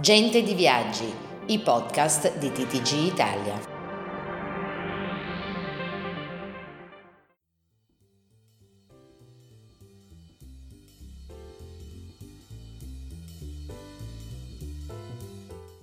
Gente di Viaggi, i podcast di TTG Italia.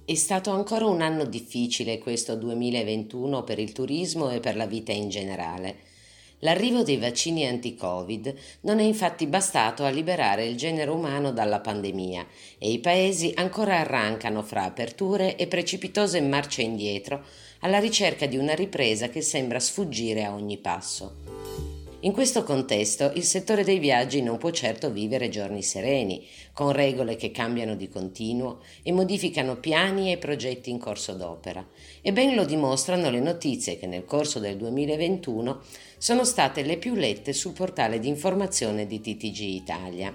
È stato ancora un anno difficile questo 2021 per il turismo e per la vita in generale. L'arrivo dei vaccini anti-Covid non è infatti bastato a liberare il genere umano dalla pandemia e i paesi ancora arrancano fra aperture e precipitose marce indietro alla ricerca di una ripresa che sembra sfuggire a ogni passo. In questo contesto il settore dei viaggi non può certo vivere giorni sereni, con regole che cambiano di continuo e modificano piani e progetti in corso d'opera. E ben lo dimostrano le notizie che nel corso del 2021 sono state le più lette sul portale di informazione di TTG Italia.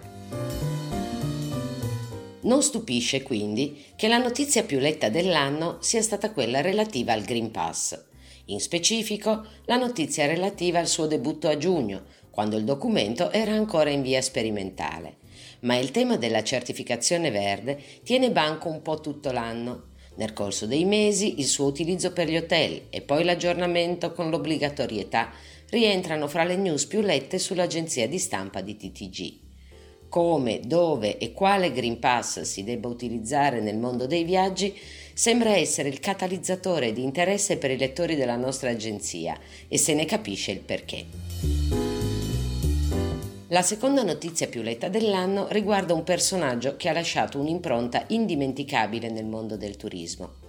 Non stupisce quindi che la notizia più letta dell'anno sia stata quella relativa al Green Pass in specifico, la notizia relativa al suo debutto a giugno, quando il documento era ancora in via sperimentale. Ma il tema della certificazione verde tiene banco un po' tutto l'anno. Nel corso dei mesi il suo utilizzo per gli hotel e poi l'aggiornamento con l'obbligatorietà rientrano fra le news più lette sull'agenzia di stampa di TTG come, dove e quale Green Pass si debba utilizzare nel mondo dei viaggi sembra essere il catalizzatore di interesse per i lettori della nostra agenzia e se ne capisce il perché. La seconda notizia più letta dell'anno riguarda un personaggio che ha lasciato un'impronta indimenticabile nel mondo del turismo.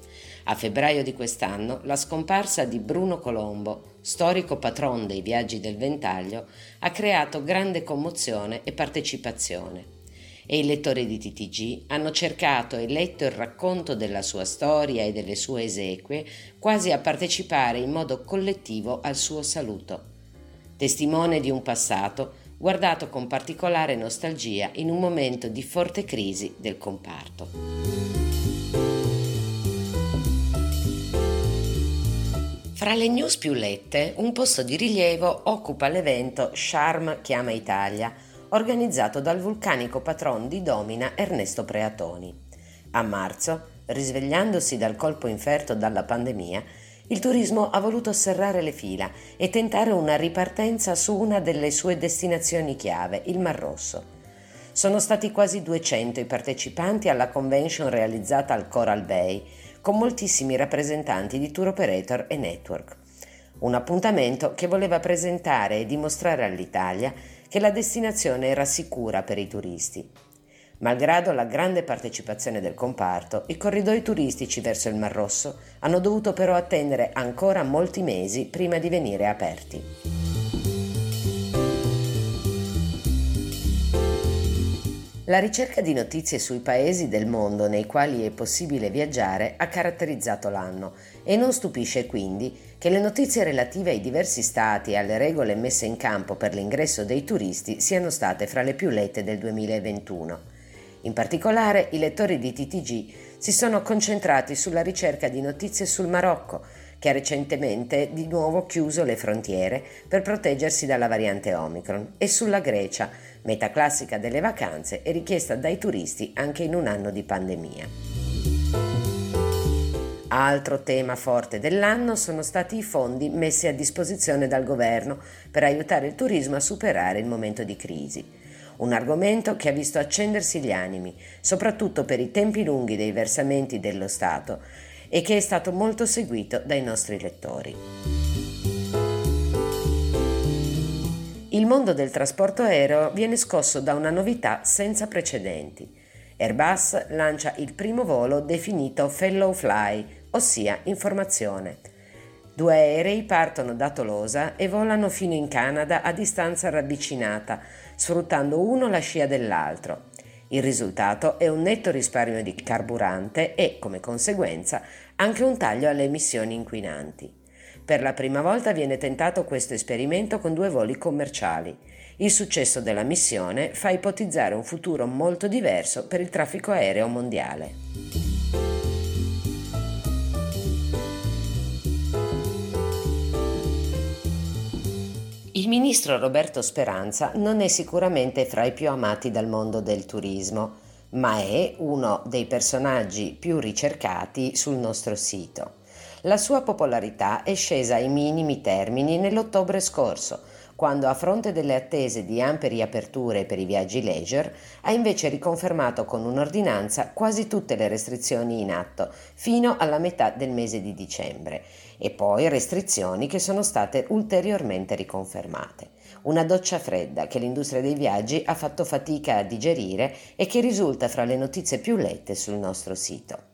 A febbraio di quest'anno la scomparsa di Bruno Colombo, storico patron dei viaggi del Ventaglio, ha creato grande commozione e partecipazione. E i lettori di TTG hanno cercato e letto il racconto della sua storia e delle sue esequie, quasi a partecipare in modo collettivo al suo saluto. Testimone di un passato guardato con particolare nostalgia in un momento di forte crisi del comparto. Fra le news più lette, un posto di rilievo occupa l'evento Charm Chiama Italia, organizzato dal vulcanico patron di Domina Ernesto Preatoni. A marzo, risvegliandosi dal colpo inferto dalla pandemia, il turismo ha voluto serrare le fila e tentare una ripartenza su una delle sue destinazioni chiave, il Mar Rosso. Sono stati quasi 200 i partecipanti alla convention realizzata al Coral Bay, con moltissimi rappresentanti di tour operator e network. Un appuntamento che voleva presentare e dimostrare all'Italia che la destinazione era sicura per i turisti. Malgrado la grande partecipazione del comparto, i corridoi turistici verso il Mar Rosso hanno dovuto però attendere ancora molti mesi prima di venire aperti. La ricerca di notizie sui paesi del mondo nei quali è possibile viaggiare ha caratterizzato l'anno e non stupisce quindi che le notizie relative ai diversi stati e alle regole messe in campo per l'ingresso dei turisti siano state fra le più lette del 2021. In particolare i lettori di TTG si sono concentrati sulla ricerca di notizie sul Marocco, che ha recentemente di nuovo chiuso le frontiere per proteggersi dalla variante Omicron, e sulla Grecia, meta classica delle vacanze e richiesta dai turisti anche in un anno di pandemia. Altro tema forte dell'anno sono stati i fondi messi a disposizione dal governo per aiutare il turismo a superare il momento di crisi. Un argomento che ha visto accendersi gli animi, soprattutto per i tempi lunghi dei versamenti dello Stato e che è stato molto seguito dai nostri lettori. Il mondo del trasporto aereo viene scosso da una novità senza precedenti. Airbus lancia il primo volo definito Fellow Fly, ossia informazione. Due aerei partono da Tolosa e volano fino in Canada a distanza ravvicinata, sfruttando uno la scia dell'altro. Il risultato è un netto risparmio di carburante e, come conseguenza, anche un taglio alle emissioni inquinanti. Per la prima volta viene tentato questo esperimento con due voli commerciali. Il successo della missione fa ipotizzare un futuro molto diverso per il traffico aereo mondiale. Il ministro Roberto Speranza non è sicuramente fra i più amati dal mondo del turismo. ma è uno dei personaggi più ricercati sul nostro sito. La sua popolarità è scesa ai minimi termini nell'ottobre scorso, quando a fronte delle attese di ampie riaperture per i viaggi leisure ha invece riconfermato con un'ordinanza quasi tutte le restrizioni in atto fino alla metà del mese di dicembre e poi restrizioni che sono state ulteriormente riconfermate. Una doccia fredda che l'industria dei viaggi ha fatto fatica a digerire e che risulta fra le notizie più lette sul nostro sito.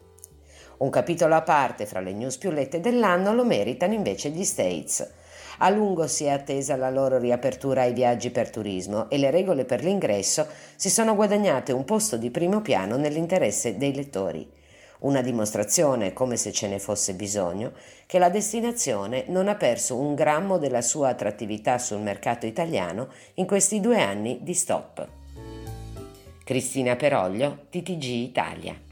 Un capitolo a parte fra le news più lette dell'anno lo meritano invece gli States. A lungo si è attesa la loro riapertura ai viaggi per turismo e le regole per l'ingresso si sono guadagnate un posto di primo piano nell'interesse dei lettori. Una dimostrazione, come se ce ne fosse bisogno, che la destinazione non ha perso un grammo della sua attrattività sul mercato italiano in questi due anni di stop. Cristina Peroglio, TTG Italia.